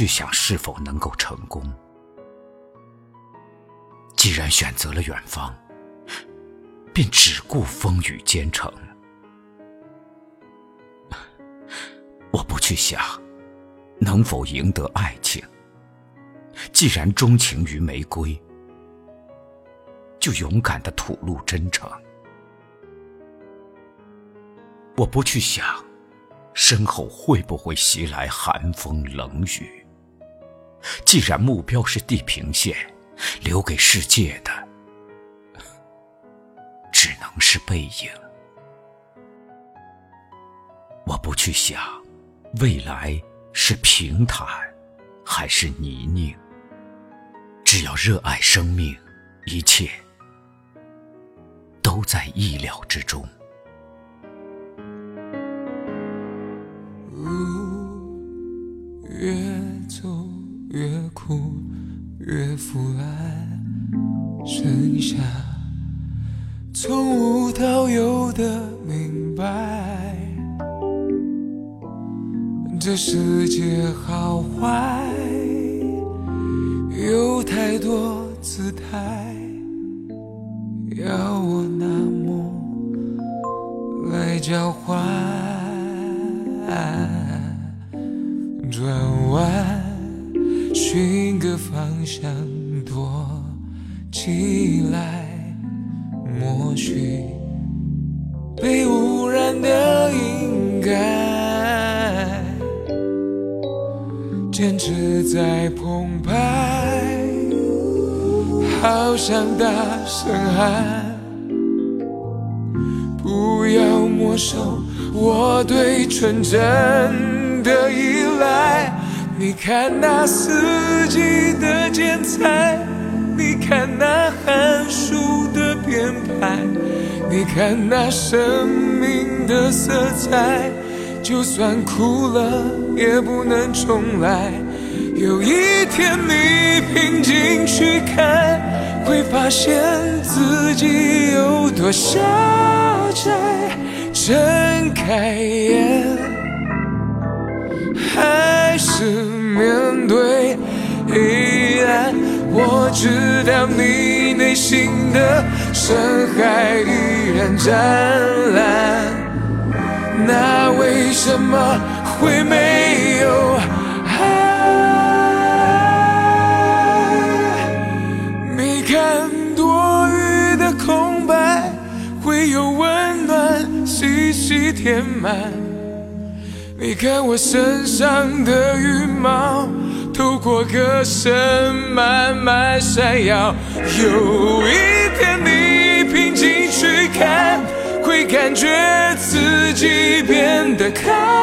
去想是否能够成功。既然选择了远方，便只顾风雨兼程。我不去想能否赢得爱情。既然钟情于玫瑰，就勇敢的吐露真诚。我不去想身后会不会袭来寒风冷雨。既然目标是地平线。留给世界的，只能是背影。我不去想，未来是平坦还是泥泞。只要热爱生命，一切都在意料之中。越苦。越腐烂，剩下从无到有的明白。这世界好坏，有太多姿态，要我拿梦来交换。转弯。寻个方向躲起来，默许被污染的应该，坚持在澎湃，好想大声喊，不要没收我对纯真的依赖。你看那四季的剪裁，你看那寒暑的编排，你看那生命的色彩，就算哭了也不能重来。有一天你平静去看，会发现自己有多狭窄。睁开眼。还是对黑暗，我知道你内心的深海依然湛蓝，那为什么会没有爱？你看多余的空白，会有温暖细细填满。你看我身上的羽毛，透过歌声慢慢闪耀。有一天你平静去看，会感觉自己变得慷